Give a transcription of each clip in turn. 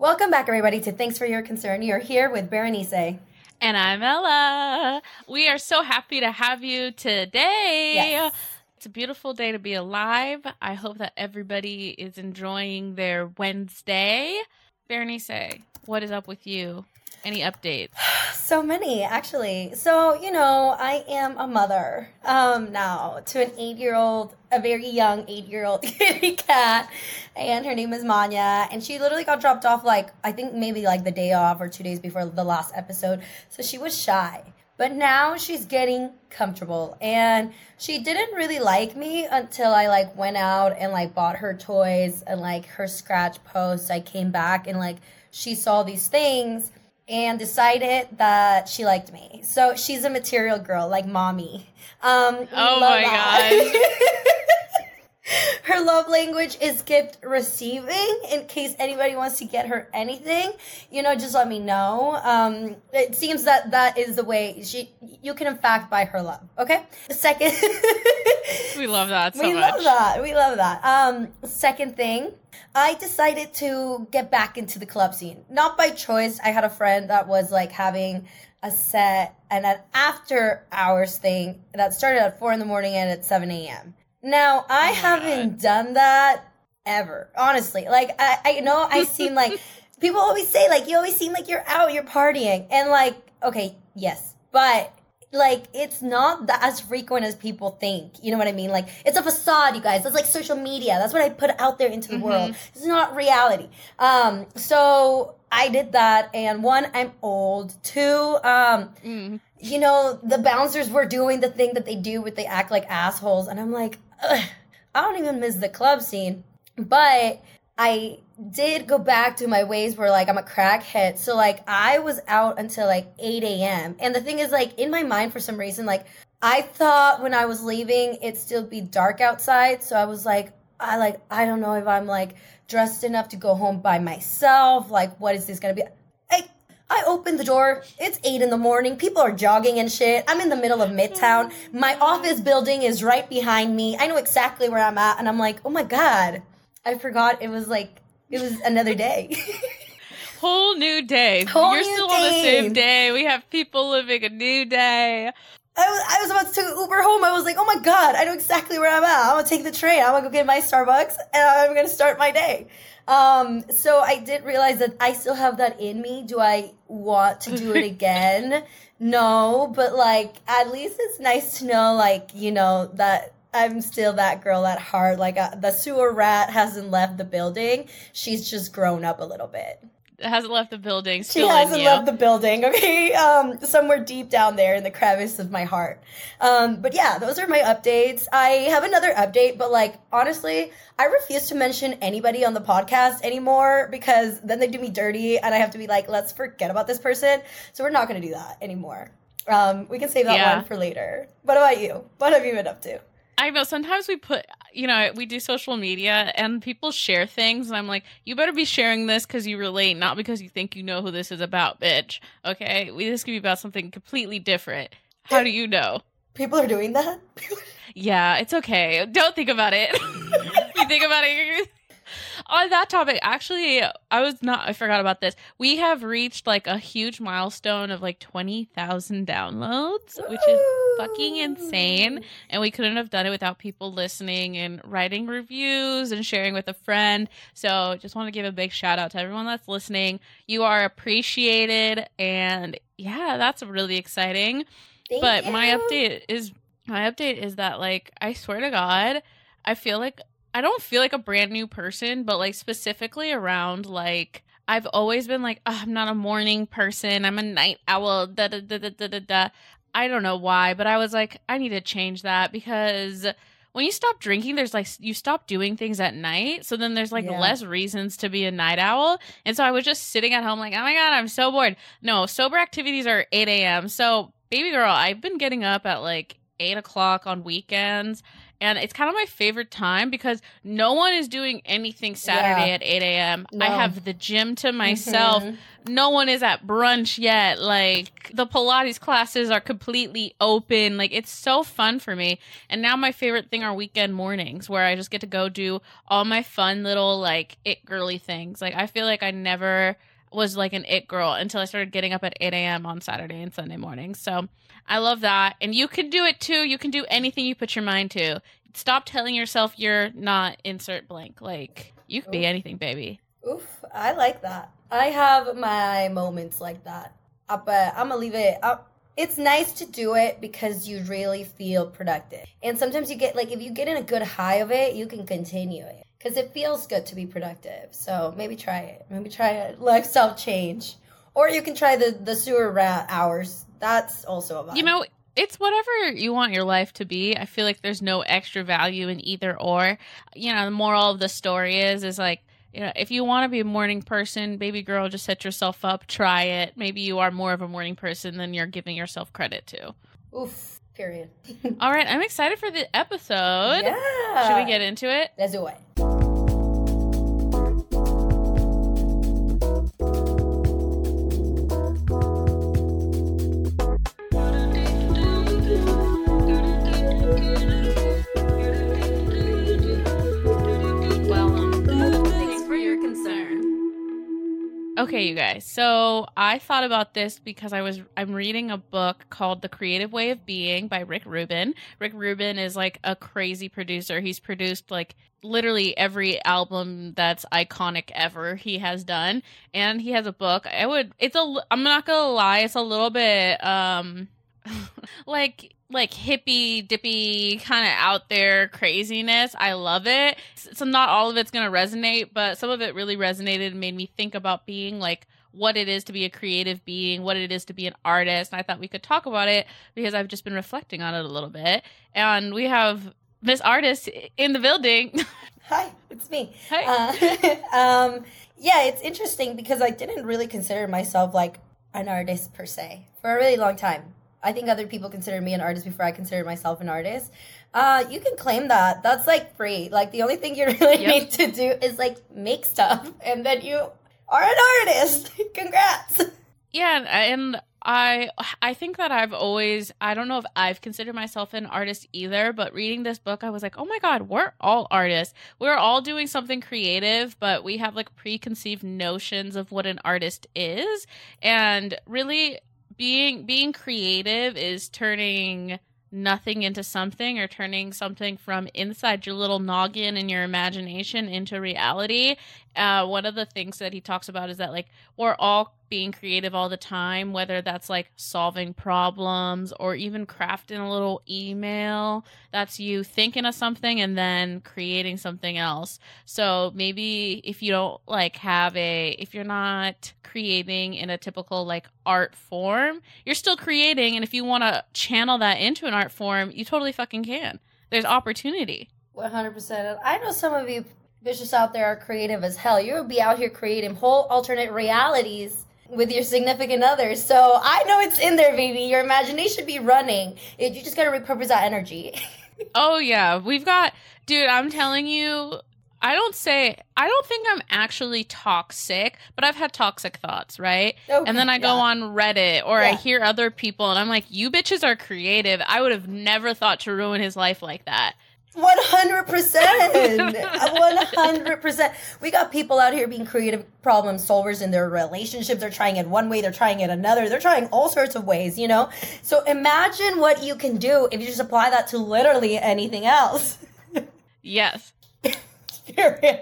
Welcome back, everybody, to Thanks for Your Concern. You're here with Berenice. And I'm Ella. We are so happy to have you today. Yes. It's a beautiful day to be alive. I hope that everybody is enjoying their Wednesday. Berenice, what is up with you? Any updates? So many, actually. So, you know, I am a mother um, now to an eight year old, a very young eight year old kitty cat. And her name is Manya. And she literally got dropped off, like, I think maybe like the day off or two days before the last episode. So she was shy. But now she's getting comfortable. And she didn't really like me until I like went out and like bought her toys and like her scratch posts. I came back and like she saw these things and decided that she liked me. So she's a material girl, like mommy. Um, Oh my that. her love language is gift receiving. In case anybody wants to get her anything, you know, just let me know. Um, it seems that that is the way she. You can in fact buy her love. Okay. Second. We love that so we much. love that. We love that. Um, second thing, I decided to get back into the club scene. Not by choice. I had a friend that was like having a set and an after hours thing that started at four in the morning and at seven a.m. Now I Oh haven't done that ever. Honestly, like I, I know I seem like people always say like you always seem like you're out, you're partying, and like okay, yes, but like it's not that as frequent as people think. You know what I mean? Like it's a facade, you guys. It's like social media. That's what I put out there into the world. It's not reality. Um, so I did that, and one, I'm old. Two, um, Mm. you know, the bouncers were doing the thing that they do, but they act like assholes, and I'm like, Ugh, I don't even miss the club scene, but I did go back to my ways where like I'm a crackhead. So like I was out until like 8 a.m. And the thing is like in my mind for some reason, like I thought when I was leaving it'd still be dark outside. So I was like, I like I don't know if I'm like dressed enough to go home by myself. Like what is this gonna be? I open the door. It's eight in the morning. People are jogging and shit. I'm in the middle of Midtown. My office building is right behind me. I know exactly where I'm at, and I'm like, oh my god, I forgot it was like it was another day. Whole new day. Whole You're new still on the same day. day. We have people living a new day. I was, I was about to Uber home. I was like, oh my god, I know exactly where I'm at. I'm gonna take the train. I'm gonna go get my Starbucks, and I'm gonna start my day. Um, so I did realize that I still have that in me. Do I want to do it again? no, but like at least it's nice to know, like you know that I'm still that girl at heart. Like uh, the sewer rat hasn't left the building. She's just grown up a little bit. It hasn't left the building. She Still hasn't left the building, okay? Um, somewhere deep down there in the crevice of my heart. Um, but yeah, those are my updates. I have another update, but like honestly, I refuse to mention anybody on the podcast anymore because then they do me dirty and I have to be like, let's forget about this person. So we're not gonna do that anymore. Um, we can save that Yeah. one for later. What about you? What have you been up to? I know sometimes we put, you know, we do social media and people share things, and I'm like, you better be sharing this because you relate, not because you think you know who this is about, bitch. Okay, we, this could be about something completely different. How do you know? People are doing that? Yeah, it's okay. Don't think about it. you think about it. On that topic, actually, I was not. I forgot about this. We have reached like a huge milestone of like twenty thousand downloads, which is fucking insane. And we couldn't have done it without people listening and writing reviews and sharing with a friend. So just want to give a big shout out to everyone that's listening. You are appreciated. And yeah, that's really exciting. Thank but my update is my update is that like I swear to God, I feel like I don't feel like a brand new person, but like specifically around like I've always been like, "Ugh, I'm not a morning person. I'm a night owl. Da da da da da da. da. I don't know why, but I was like, I need to change that because when you stop drinking, there's like you stop doing things at night, so then there's like Yeah. less reasons to be a night owl. And so I was just sitting at home like, oh my god, I'm so bored. No, sober activities are 8 a.m. So baby girl, I've been getting up at like eight o'clock on weekends, And it's kind of my favorite time because no one is doing anything Saturday Yeah. at 8 a.m. No. I have the gym to myself. Mhm. No one is at brunch yet. Like the Pilates classes are completely open. Like it's so fun for me. And now my favorite thing are weekend mornings where I just get to go do all my fun little like it girly things. Like I feel like I never was like an it girl until I started getting up at 8 a.m. on Saturday and Sunday mornings. So I love that. And you can do it too. You can do anything you put your mind to. Stop telling yourself you're not insert blank. Like you can be anything, baby. Oof, I like that. I have my moments like that. Uh, but I'm gonna leave it. Uh, it's nice to do it because you really feel productive. And sometimes you get like if you get in a good high of it, you can continue it because it feels good to be productive. So maybe try it. Maybe try a lifestyle change, or you can try the the sewer rat hours. That's also a vibe. You know, it's whatever you want your life to be. I feel like there's no extra value in either or. You know, the moral of the story is is like, you know, if you want to be a morning person, baby girl, just set yourself up, try it. Maybe you are more of a morning person than you're giving yourself credit to. Oof. Period. All right, I'm excited for the episode. yeah. Should we get into it? Let's do it. Okay, you guys. So I thought about this because I was I'm reading a book called The Creative Way of Being by Rick Rubin. Rick Rubin is like a crazy producer. He's produced like literally every album that's iconic ever he has done and he has a book. I would it's a I'm not going to lie, it's a little bit um like like hippy dippy kind of out there craziness. I love it. So not all of it's going to resonate, but some of it really resonated and made me think about being like what it is to be a creative being, what it is to be an artist. And I thought we could talk about it because I've just been reflecting on it a little bit. And we have Miss Artist in the building. Hi, it's me. Hi. Uh, um, yeah, it's interesting because I didn't really consider myself like an artist per se for a really long time. I think other people considered me an artist before I considered myself an artist. Uh, you can claim that. That's like free. Like the only thing you really Yep. need to do is like make stuff, and then you are an artist. Congrats. Yeah, and- and I I think that I've always I don't know if I've considered myself an artist either, but reading this book I was like, "Oh my god, we're all artists. We're all doing something creative, but we have like preconceived notions of what an artist is." And really being being creative is turning nothing into something or turning something from inside your little noggin and your imagination into reality. Uh, one of the things that he talks about is that like we're all being creative all the time, whether that's like solving problems or even crafting a little email. That's you thinking of something and then creating something else. So maybe if you don't like have a, if you're not creating in a typical like art form, you're still creating. And if you want to channel that into an art form, you totally fucking can. There's opportunity. One hundred percent. I know some of you bitches out there are creative as hell. You would be out here creating whole alternate realities with your significant others. So I know it's in there, baby. Your imagination be running. It, you just gotta repurpose that energy. Oh yeah, we've got dude, I'm telling you, I don't say I don't think I'm actually toxic, but I've had toxic thoughts, right? Okay, and then I go on Reddit or I hear other people and I'm like, "You bitches are creative. I would have never thought to ruin his life like that." One hundred percent. One hundred percent. We got people out here being creative problem solvers in their relationships. They're trying it one way, they're trying it another. They're trying all sorts of ways, you know? So imagine what you can do if you just apply that to literally anything else. Yes. Period.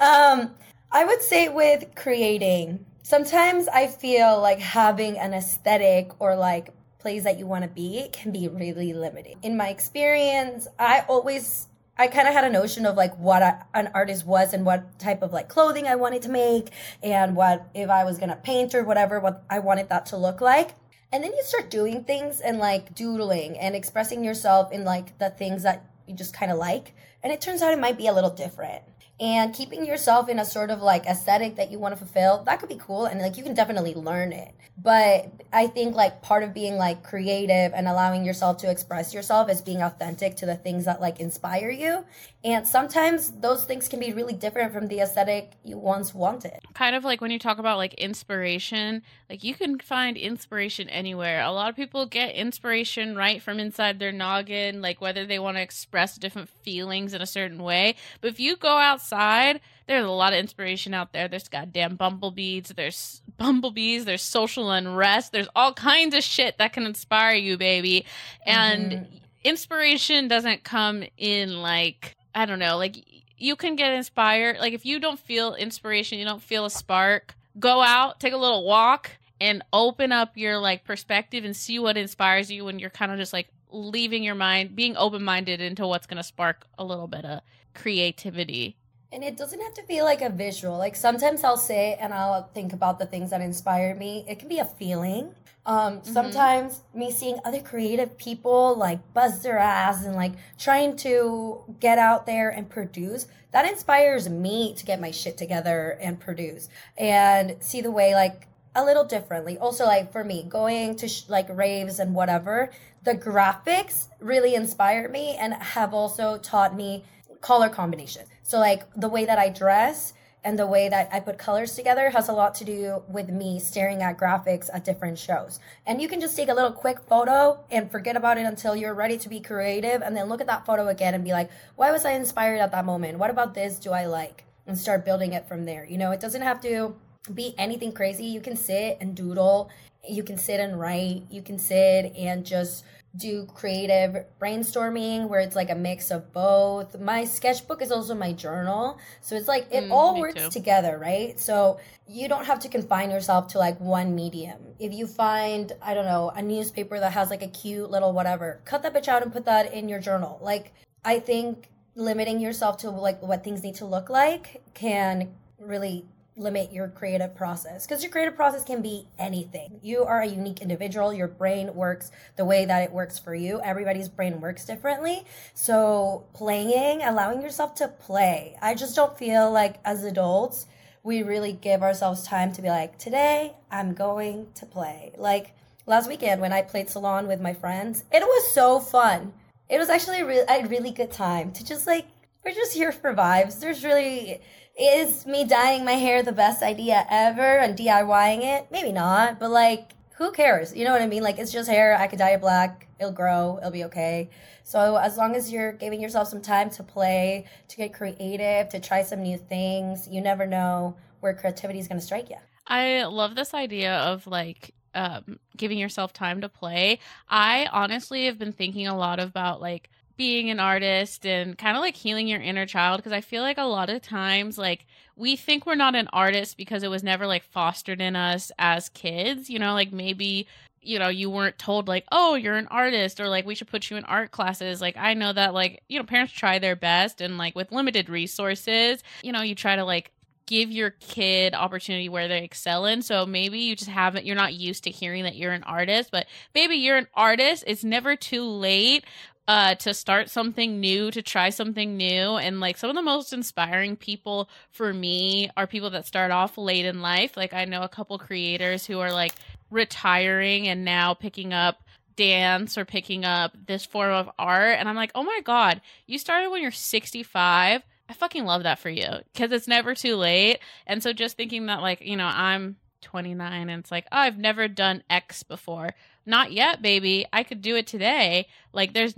Um, I would say with creating, sometimes I feel like having an aesthetic or like place that you want to be can be really limiting. In my experience, I always I kind of had a notion of like what an artist was and what type of like clothing I wanted to make and what if I was going to paint or whatever what I wanted that to look like. And then you start doing things and like doodling and expressing yourself in like the things that you just kind of like. And it turns out it might be a little different. And keeping yourself in a sort of like aesthetic that you want to fulfill that could be cool and like you can definitely learn it. But i think like part of being like creative and allowing yourself to express yourself is being authentic to the things that like inspire you and sometimes those things can be really different from the aesthetic you once wanted kind of like when you talk about like inspiration like you can find inspiration anywhere a lot of people get inspiration right from inside their noggin like whether they want to express different feelings in a certain way but if you go outside there's a lot of inspiration out there. There's goddamn bumblebees, there's bumblebees, there's social unrest, there's all kinds of shit that can inspire you, baby. And mm-hmm. inspiration doesn't come in like, I don't know, like you can get inspired. Like if you don't feel inspiration, you don't feel a spark, go out, take a little walk and open up your like perspective and see what inspires you when you're kind of just like leaving your mind, being open minded into what's going to spark a little bit of creativity and it doesn't have to be like a visual. Like sometimes I'll say and I'll think about the things that inspire me. It can be a feeling. Um, mm-hmm. Sometimes me seeing other creative people like buzz their ass and like trying to get out there and produce that inspires me to get my shit together and produce and see the way like a little differently. Also, like for me, going to sh- like raves and whatever, the graphics really inspire me and have also taught me color combination. So like the way that I dress and the way that I put colors together has a lot to do with me staring at graphics at different shows. And you can just take a little quick photo and forget about it until you're ready to be creative and then look at that photo again and be like, why was I inspired at that moment? What about this do I like? And start building it from there. You know, it doesn't have to be anything crazy. You can sit and doodle, you can sit and write, you can sit and just do creative brainstorming where it's like a mix of both. My sketchbook is also my journal. So it's like it mm, all works too. together, right? So you don't have to confine yourself to like one medium. If you find, I don't know, a newspaper that has like a cute little whatever, cut that bitch out and put that in your journal. Like I think limiting yourself to like what things need to look like can really limit your creative process because your creative process can be anything. You are a unique individual. Your brain works the way that it works for you. Everybody's brain works differently. So, playing, allowing yourself to play. I just don't feel like as adults, we really give ourselves time to be like, today I'm going to play. Like last weekend when I played salon with my friends, it was so fun. It was actually a, re- a really good time to just like, we're just here for vibes. There's really, is me dyeing my hair the best idea ever and DIYing it? Maybe not, but like, who cares? You know what I mean? Like, it's just hair. I could dye it black. It'll grow. It'll be okay. So, as long as you're giving yourself some time to play, to get creative, to try some new things, you never know where creativity is going to strike you. I love this idea of like um, giving yourself time to play. I honestly have been thinking a lot about like being an artist and kind of like healing your inner child because I feel like a lot of times like we think we're not an artist because it was never like fostered in us as kids, you know, like maybe you know you weren't told like oh you're an artist or like we should put you in art classes like i know that like you know parents try their best and like with limited resources you know you try to like give your kid opportunity where they excel in. So maybe you just haven't, you're not used to hearing that you're an artist, but maybe you're an artist. It's never too late uh, to start something new, to try something new. And like some of the most inspiring people for me are people that start off late in life. Like I know a couple creators who are like retiring and now picking up dance or picking up this form of art. And I'm like, oh my God, you started when you're 65. I fucking love that for you because it's never too late. And so just thinking that, like, you know, I'm 29 and it's like, oh, I've never done X before. Not yet, baby. I could do it today. Like, there's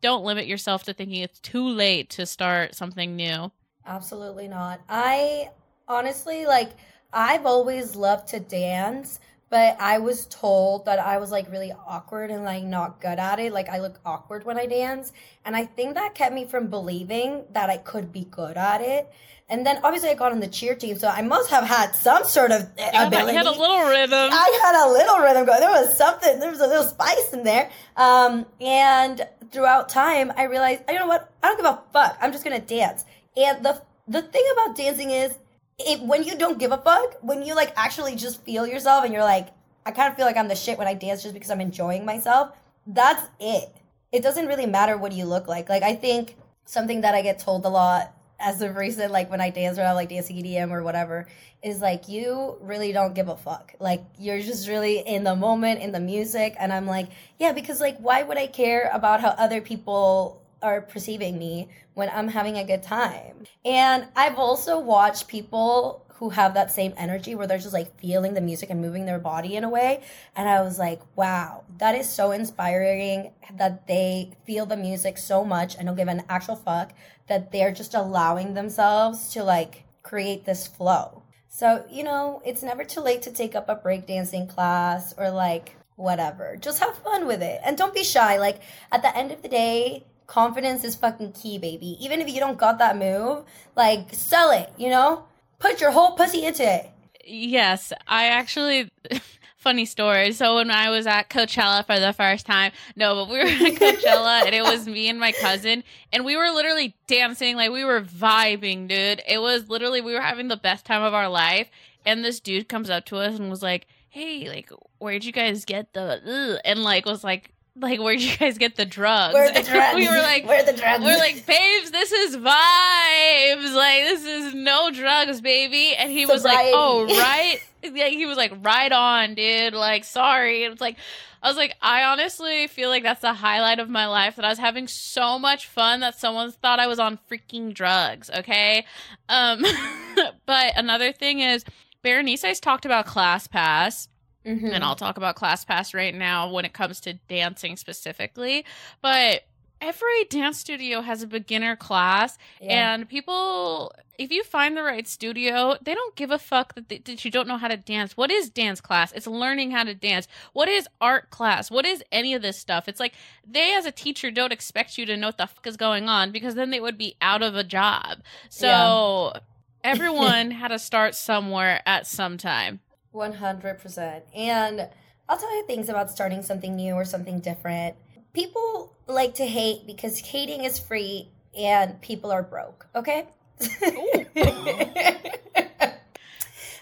don't limit yourself to thinking it's too late to start something new. Absolutely not. I honestly like I've always loved to dance, but I was told that I was like really awkward and like not good at it. Like I look awkward when I dance, and I think that kept me from believing that I could be good at it. And then obviously I got on the cheer team, so I must have had some sort of yeah, ability. You had a little rhythm. I had a little rhythm going. There was something. There was a little spice in there. Um, and throughout time, I realized, you know what? I don't give a fuck. I'm just gonna dance. And the the thing about dancing is, it, when you don't give a fuck, when you like actually just feel yourself, and you're like, I kind of feel like I'm the shit when I dance just because I'm enjoying myself. That's it. It doesn't really matter what you look like. Like I think something that I get told a lot as of recent, like when I dance around like dancing EDM or whatever, is like you really don't give a fuck. Like you're just really in the moment, in the music. And I'm like, yeah, because like why would I care about how other people are perceiving me when I'm having a good time? And I've also watched people who have that same energy where they're just like feeling the music and moving their body in a way. And I was like, wow, that is so inspiring that they feel the music so much and don't give an actual fuck that they're just allowing themselves to like create this flow. So, you know, it's never too late to take up a breakdancing class or like whatever. Just have fun with it and don't be shy. Like at the end of the day, confidence is fucking key, baby. Even if you don't got that move, like sell it, you know? Put your whole pussy into it. Yes, I actually. funny story. So when I was at Coachella for the first time, no, but we were at Coachella and it was me and my cousin, and we were literally dancing like we were vibing, dude. It was literally we were having the best time of our life, and this dude comes up to us and was like, "Hey, like, where'd you guys get the?" Ugh? And like was like like where'd you guys get the drugs? Where the drugs? we were like, where the drugs? We're like, babes, this is vibes. Like this is no drugs, baby. And he was like, oh right. yeah, he was like, right on, dude. Like, sorry. And it's like, I was like, I honestly feel like that's the highlight of my life that I was having so much fun that someone thought I was on freaking drugs. Okay. Um, but another thing is, Berenice's talked about ClassPass Mm-hmm. And I'll talk about ClassPass right now when it comes to dancing specifically. But every dance studio has a beginner class yeah. and people if you find the right studio they don't give a fuck that, they, that you don't know how to dance what is dance class it's learning how to dance what is art class what is any of this stuff it's like they as a teacher don't expect you to know what the fuck is going on because then they would be out of a job so yeah. everyone had to start somewhere at some time 100%. And I'll tell you things about starting something new or something different. People like to hate because hating is free and people are broke, okay?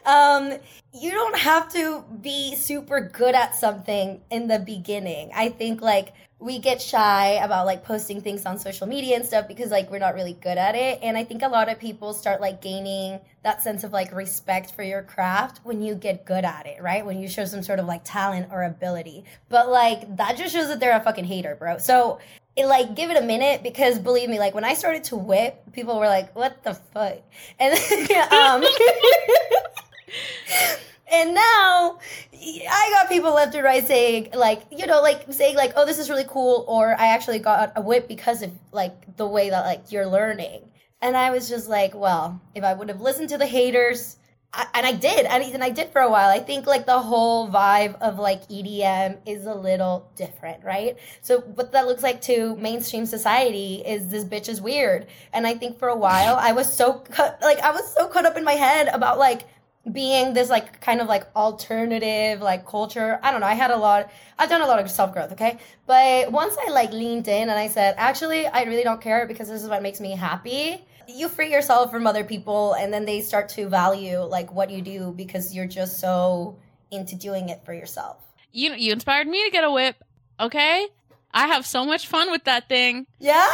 um, you don't have to be super good at something in the beginning. I think like we get shy about like posting things on social media and stuff because like we're not really good at it. And i think a lot of people start like gaining that sense of like respect for your craft when you get good at it right? When you show some sort of like talent or ability. But like that just shows that they're a fucking hater bro. So it, like give it a minute because believe me like when i started to whip people were like what the fuck? And um and now I got people left and right saying like, you know, like saying like, oh, this is really cool, or I actually got a whip because of like the way that like you're learning. And I was just like, well, if I would have listened to the haters, I, and I did, and, and I did for a while. I think like the whole vibe of like EDM is a little different, right? So what that looks like to mainstream society is this bitch is weird. And I think for a while I was so cut, like I was so caught up in my head about like being this like kind of like alternative like culture. I don't know. I had a lot i've done a lot of self-growth okay? But once i like leaned in and i said actually i really don't care because this is what makes me happy you free yourself from other people and then they start to value like what you do because you're just so into doing it for yourself. You you inspired me to get a whip okay? I have so much fun with that thing. Yeah?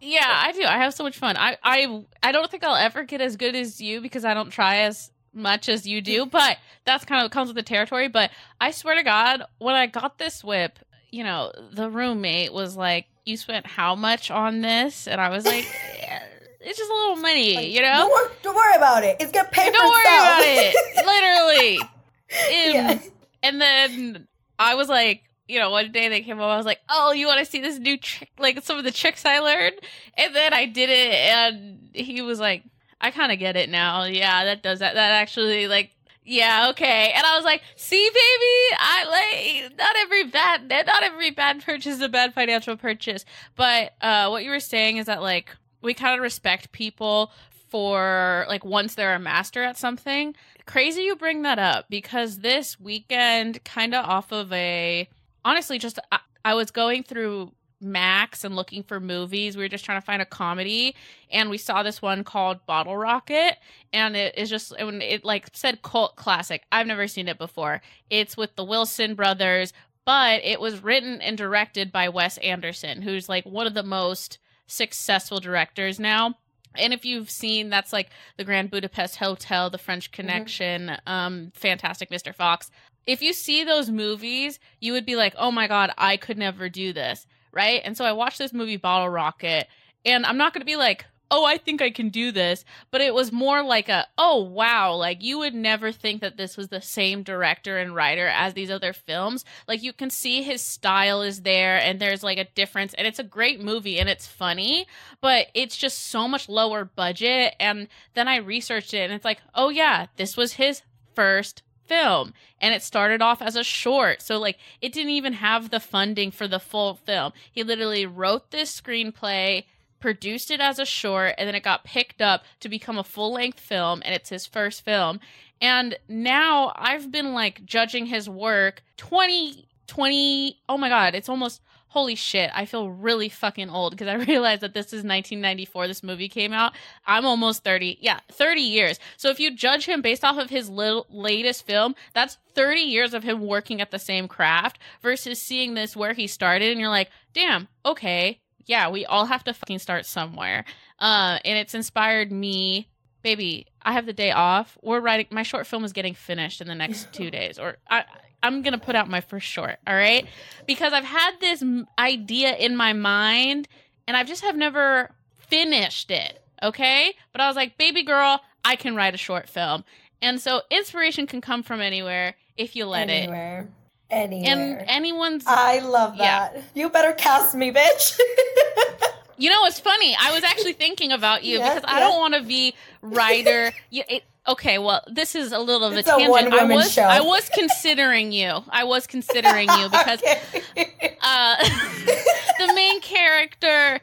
Yeah i do. I have so much fun. I i i don't think i'll ever get as good as you because i don't try as much as you do, but that's kind of comes with the territory. But I swear to God, when I got this whip, you know, the roommate was like, "You spent how much on this?" And I was like, eh, "It's just a little money, like, you know. Don't, wor- don't, worry about it. It's gonna pay don't for itself." Don't worry about it. Literally. Um, yeah. And then I was like, you know, one day they came up, I was like, "Oh, you want to see this new trick? Like some of the tricks I learned?" And then I did it, and he was like I kind of get it now. Yeah, that does that. That actually like yeah, okay. And I was like, see, baby, I like not every bad, not every bad purchase is a bad financial purchase. But uh, what you were saying is that like we kind of respect people for like once they're a master at something. Crazy you bring that up because this weekend, kind of off of a honestly, just I, I was going through Max and looking for movies. We were just trying to find a comedy, and we saw this one called Bottle Rocket, and it is just it, it like said cult classic. I've never seen it before. It's with the Wilson brothers, but it was written and directed by Wes Anderson, who's like one of the most successful directors now. and if you've seen that's like the Grand Budapest Hotel, The French Connection, mm-hmm. um, Fantastic Mr. Fox. If you see those movies, you would be like, "Oh my god, I could never do this." Right? And so I watched this movie Bottle Rocket, and I'm not going to be like, oh, I think I can do this. But it was more like a, oh, wow. Like you would never think that this was the same director and writer as these other films. Like you can see his style is there and there's like a difference. And it's a great movie and it's funny, but it's just so much lower budget. And then I researched it and it's like, oh, yeah, this was his first film and it started off as a short. So like it didn't even have the funding for the full film. He literally wrote this screenplay produced it as a short, and then it got picked up to become a full length film, and it's his first film. And now I've been like judging his work. 20, 20, oh my God, it's almost, holy shit, I feel really fucking old because I realized that this is 1994. This movie came out. I'm almost 30. Yeah, 30 years. So if you judge him based off of his little, latest film, that's 30 years of him working at the same craft versus seeing this where he started and you're like, damn, okay, yeah, we all have to fucking start somewhere. Uh, and it's inspired me, baby. I have the day off. We're writing. My short film is getting finished in the next two days, or I. I'm gonna put out my first short, all right? Because I've had this idea in my mind, and I just have never finished it. Okay, but I was like, baby girl, I can write a short film, and so inspiration can come from anywhere if you let anywhere. it anywhere. And anyone's. I love that. Yeah. You better cast me, bitch. you know, it's funny. I was actually thinking about you yes, because. I don't want to be writer. it, okay, well, this is a little of a tangent. I was show. I was considering you. I was considering you because uh, the main character,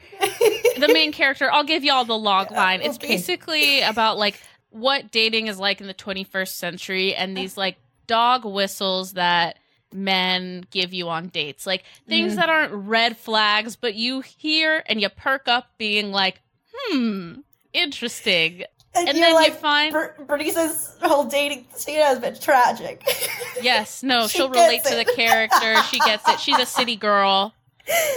the main character. I'll give y'all the log line. It's okay. basically about like what dating is like in the 21st century and these like dog whistles that men give you on dates. Like things mm. that aren't red flags, but you hear and you perk up being like, hmm, interesting. And, and then like, you find Ber- Berenice's whole dating scene has been tragic. Yes, no, she will relate it. to the character. She gets it. She's a city girl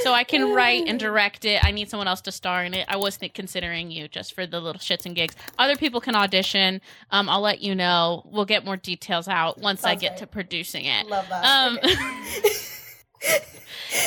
so I can write and direct it. I need someone else to star in it. I wasn't considering you just for the little shits and gigs. Other people can audition. Um, I'll let you know. We'll get more details out once Sounds I get right. to producing it. Love that. Um, okay.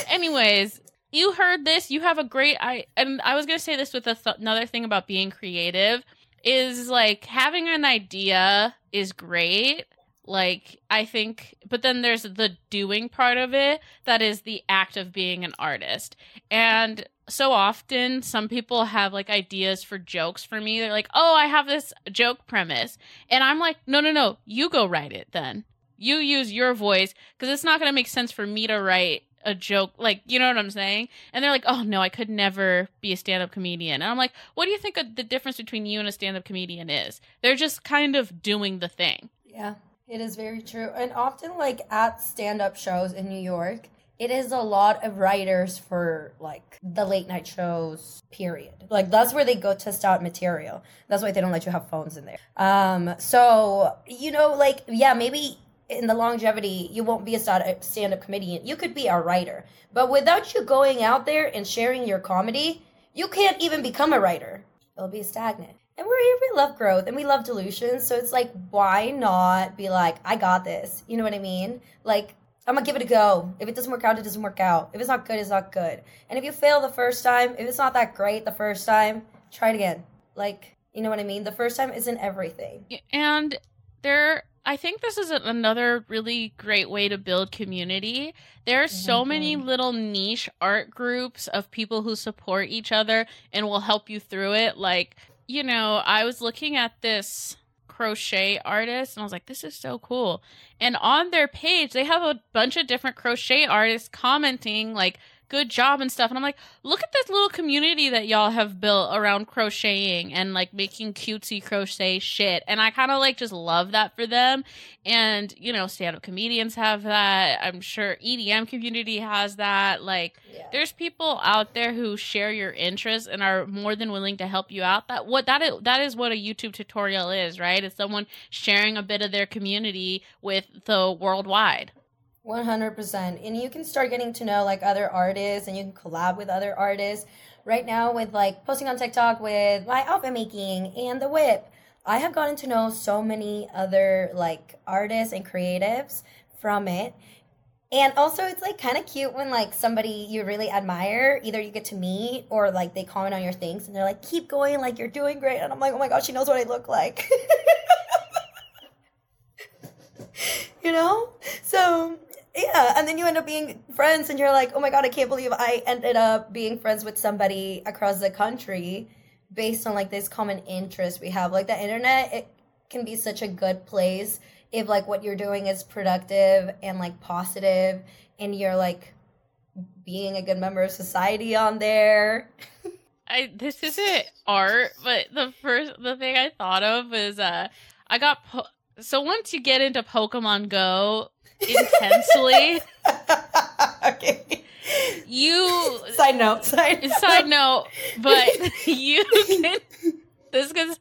anyways, you heard this. You have a great. I and I was gonna say this with th- another thing about being creative is like having an idea is great like, I think, but then there's the doing part of it that is the act of being an artist. And so often, some people have like ideas for jokes for me. They're like, oh, I have this joke premise. And I'm like, no, no, no, you go write it then. You use your voice because it's not going to make sense for me to write a joke like you know what i'm saying and they're like oh no i could never be a stand-up comedian and i'm like what do you think the difference between you and a stand-up comedian is they're just kind of doing the thing yeah it is very true. And often, like at stand up shows in New York, it is a lot of writers for like the late night shows, period. Like that's where they go test out material. That's why they don't let you have phones in there. Um, so, you know, like, yeah, maybe in the longevity, you won't be a stand up comedian. You could be a writer. But without you going out there and sharing your comedy, you can't even become a writer. It'll be stagnant. And we're here, we love growth and we love delusions. So it's like, why not be like, I got this? You know what I mean? Like, I'm gonna give it a go. If it doesn't work out, it doesn't work out. If it's not good, it's not good. And if you fail the first time, if it's not that great the first time, try it again. Like, you know what I mean? The first time isn't everything. And there, I think this is another really great way to build community. There are so mm-hmm. many little niche art groups of people who support each other and will help you through it. Like, you know, I was looking at this crochet artist and I was like, this is so cool. And on their page, they have a bunch of different crochet artists commenting, like, good job and stuff. And I'm like, look at this little community that y'all have built around crocheting and like making cutesy crochet shit. And I kind of like just love that for them. And, you know, stand up comedians have that. I'm sure EDM community has that. Like, yeah. there's people out there who share your interests and are more than willing to help you out. That what that is that is what a YouTube tutorial is, right? It's someone sharing a bit of their community with the worldwide. 100% and you can start getting to know like other artists and you can collab with other artists right now with like posting on TikTok with my outfit making and the whip, I have gotten to know so many other like artists and creatives from it. And also, it's like kind of cute when like somebody you really admire, either you get to meet or like they comment on your things and they're like, keep going, like you're doing great. And I'm like, oh my gosh, she knows what I look like. you know? So, yeah. And then you end up being friends and you're like, oh my God, I can't believe I ended up being friends with somebody across the country based on like this common interest we have. Like the internet, it can be such a good place if like what you're doing is productive and like positive and you're like being a good member of society on there. I this isn't art, but the first the thing I thought of is uh I got po- so once you get into Pokemon Go intensely, okay. you Side note, side note. side note, but you can this because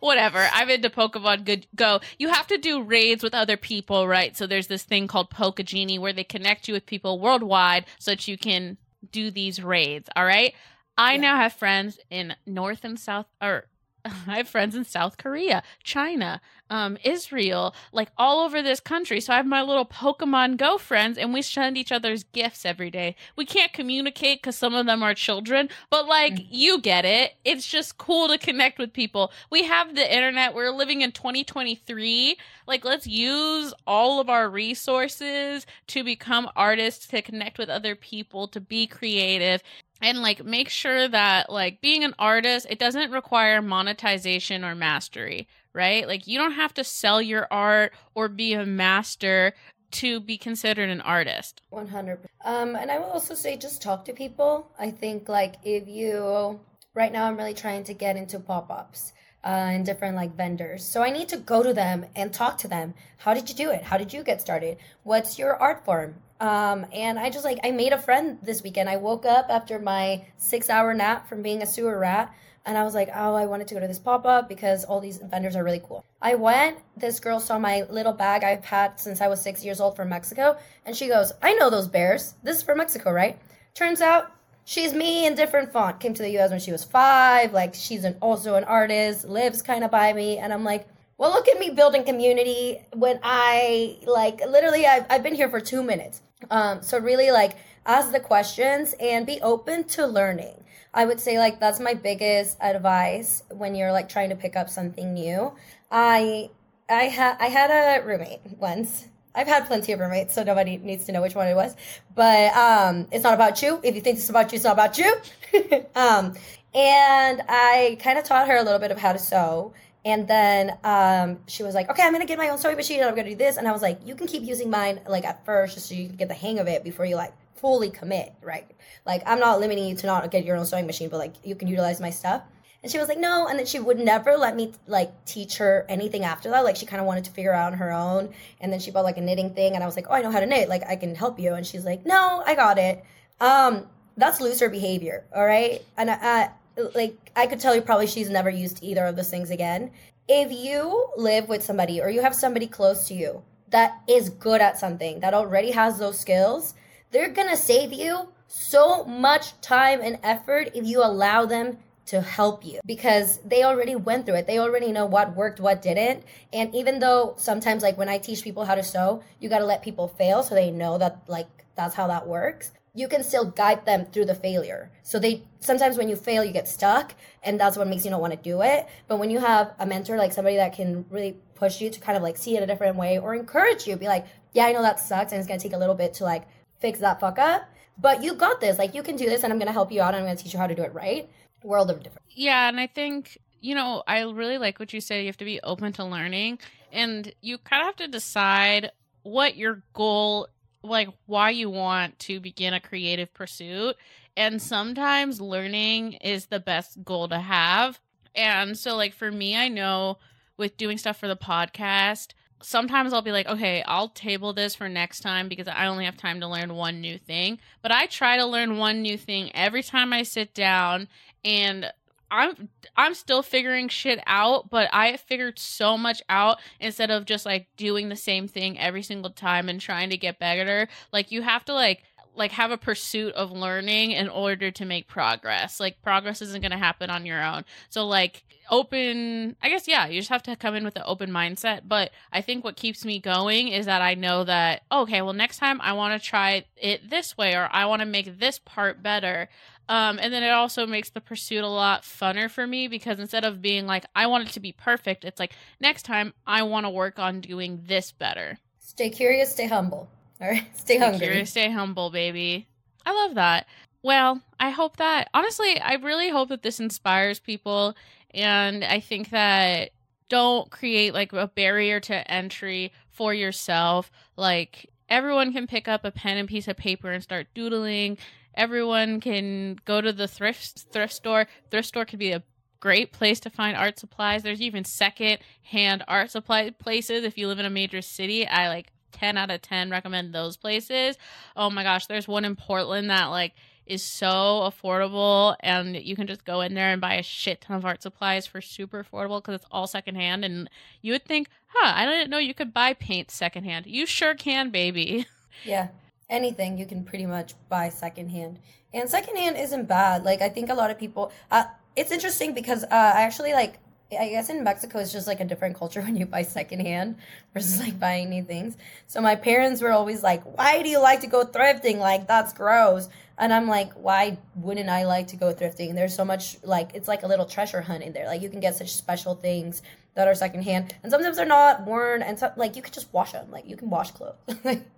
whatever. I'm into Pokemon Good Go. You have to do raids with other people, right? So there's this thing called Pokegenie where they connect you with people worldwide so that you can do these raids. All right. I Yeah. now have friends in North and South or I have friends in South Korea, China, um, Israel, like all over this country. So I have my little Pokemon Go friends, and we send each other's gifts every day. We can't communicate because some of them are children, but like Mm. you get it. It's just cool to connect with people. We have the internet. We're living in 2023. Like, let's use all of our resources to become artists, to connect with other people, to be creative and like make sure that like being an artist it doesn't require monetization or mastery right? Like you don't have to sell your art or be a master to be considered an artist. 100 um and i will also say just talk to people. I think like if you right now i'm really trying to get into pop-ups uh, and different like vendors so i need to go to them and talk to them how did you do it how did you get started what's your art form um and i just like i made a friend this weekend i woke up after my six hour nap from being a sewer rat and I was like, oh, I wanted to go to this pop up because all these vendors are really cool. I went, this girl saw my little bag I've had since I was six years old from Mexico, and she goes, I know those bears. This is from Mexico, right? Turns out she's me in different font. Came to the US when she was five. Like, she's an, also an artist, lives kind of by me. And I'm like, well, look at me building community when I, like, literally, I've, I've been here for two minutes. Um, so, really, like, ask the questions and be open to learning. I would say like that's my biggest advice when you're like trying to pick up something new. I I had I had a roommate once. I've had plenty of roommates, so nobody needs to know which one it was. But um, it's not about you. If you think it's about you, it's not about you. um, and I kind of taught her a little bit of how to sew. And then um, she was like, "Okay, I'm gonna get my own sewing machine. and I'm gonna do this." And I was like, "You can keep using mine like at first, just so you can get the hang of it before you like fully commit, right? Like I'm not limiting you to not get your own sewing machine, but like you can utilize my stuff." And she was like, "No," and then she would never let me like teach her anything after that. Like she kind of wanted to figure out on her own. And then she bought like a knitting thing, and I was like, "Oh, I know how to knit. Like I can help you." And she's like, "No, I got it." Um, that's loser behavior, all right? And I, I like I could tell you probably she's never used either of those things again. If you live with somebody or you have somebody close to you that is good at something, that already has those skills, they're gonna save you so much time and effort if you allow them to help you because they already went through it. They already know what worked, what didn't. And even though sometimes, like when I teach people how to sew, you gotta let people fail so they know that, like, that's how that works you can still guide them through the failure. So they sometimes when you fail, you get stuck, and that's what makes you not want to do it. But when you have a mentor, like somebody that can really push you to kind of like see it a different way or encourage you, be like, yeah, I know that sucks, and it's gonna take a little bit to like fix that fuck up, but you got this. Like you can do this, and I'm gonna help you out, and I'm gonna teach you how to do it right. World of difference. yeah and i think you know i really like what you say you have to be open to learning and you kind of have to decide what your goal like why you want to begin a creative pursuit and sometimes learning is the best goal to have and so like for me i know with doing stuff for the podcast sometimes i'll be like okay i'll table this for next time because i only have time to learn one new thing but i try to learn one new thing every time i sit down and I'm I'm still figuring shit out, but I figured so much out instead of just like doing the same thing every single time and trying to get better. Like you have to like like have a pursuit of learning in order to make progress. Like progress isn't going to happen on your own. So like open I guess yeah, you just have to come in with an open mindset, but I think what keeps me going is that I know that okay, well next time I want to try it this way or I want to make this part better. Um, and then it also makes the pursuit a lot funner for me because instead of being like, I want it to be perfect, it's like, next time I want to work on doing this better. Stay curious, stay humble. All right, stay, stay hungry. Curious, stay humble, baby. I love that. Well, I hope that, honestly, I really hope that this inspires people. And I think that don't create like a barrier to entry for yourself. Like, everyone can pick up a pen and piece of paper and start doodling everyone can go to the thrift thrift store. Thrift store could be a great place to find art supplies. There's even second hand art supply places if you live in a major city. I like 10 out of 10 recommend those places. Oh my gosh, there's one in Portland that like is so affordable and you can just go in there and buy a shit ton of art supplies for super affordable because it's all secondhand and you would think, huh, I didn't know you could buy paint secondhand. You sure can, baby. Yeah anything you can pretty much buy secondhand. And secondhand isn't bad. Like I think a lot of people. Uh, it's interesting because uh, I actually like. I guess in Mexico it's just like a different culture when you buy secondhand versus like buying new things. So my parents were always like, "Why do you like to go thrifting? Like that's gross." And I'm like, "Why wouldn't I like to go thrifting? There's so much like it's like a little treasure hunt in there. Like you can get such special things that are secondhand, and sometimes they're not worn, and so, like you could just wash them. Like you can wash clothes.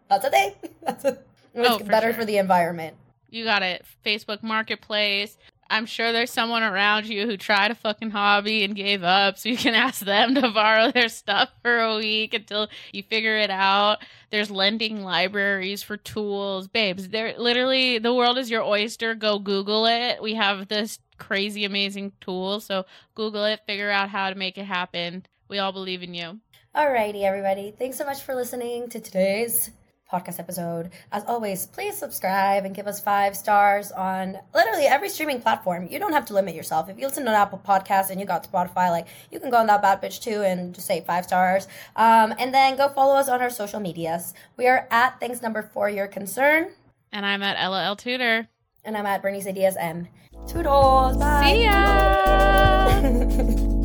That's a thing. That's a. It's oh, better for, sure. for the environment. You got it. Facebook Marketplace. I'm sure there's someone around you who tried a fucking hobby and gave up, so you can ask them to borrow their stuff for a week until you figure it out. There's lending libraries for tools, babes. There, literally, the world is your oyster. Go Google it. We have this crazy, amazing tool, so Google it, figure out how to make it happen. We all believe in you. Alrighty, everybody. Thanks so much for listening to today's podcast episode. As always, please subscribe and give us five stars on literally every streaming platform. You don't have to limit yourself. If you listen to an Apple podcast and you got Spotify, like you can go on that bad bitch too and just say five stars. Um, and then go follow us on our social medias. We are at Thanks Number four, Your Concern. And I'm at Ella L. And I'm at Berenice Ideas M. Toodles. Bye. See ya.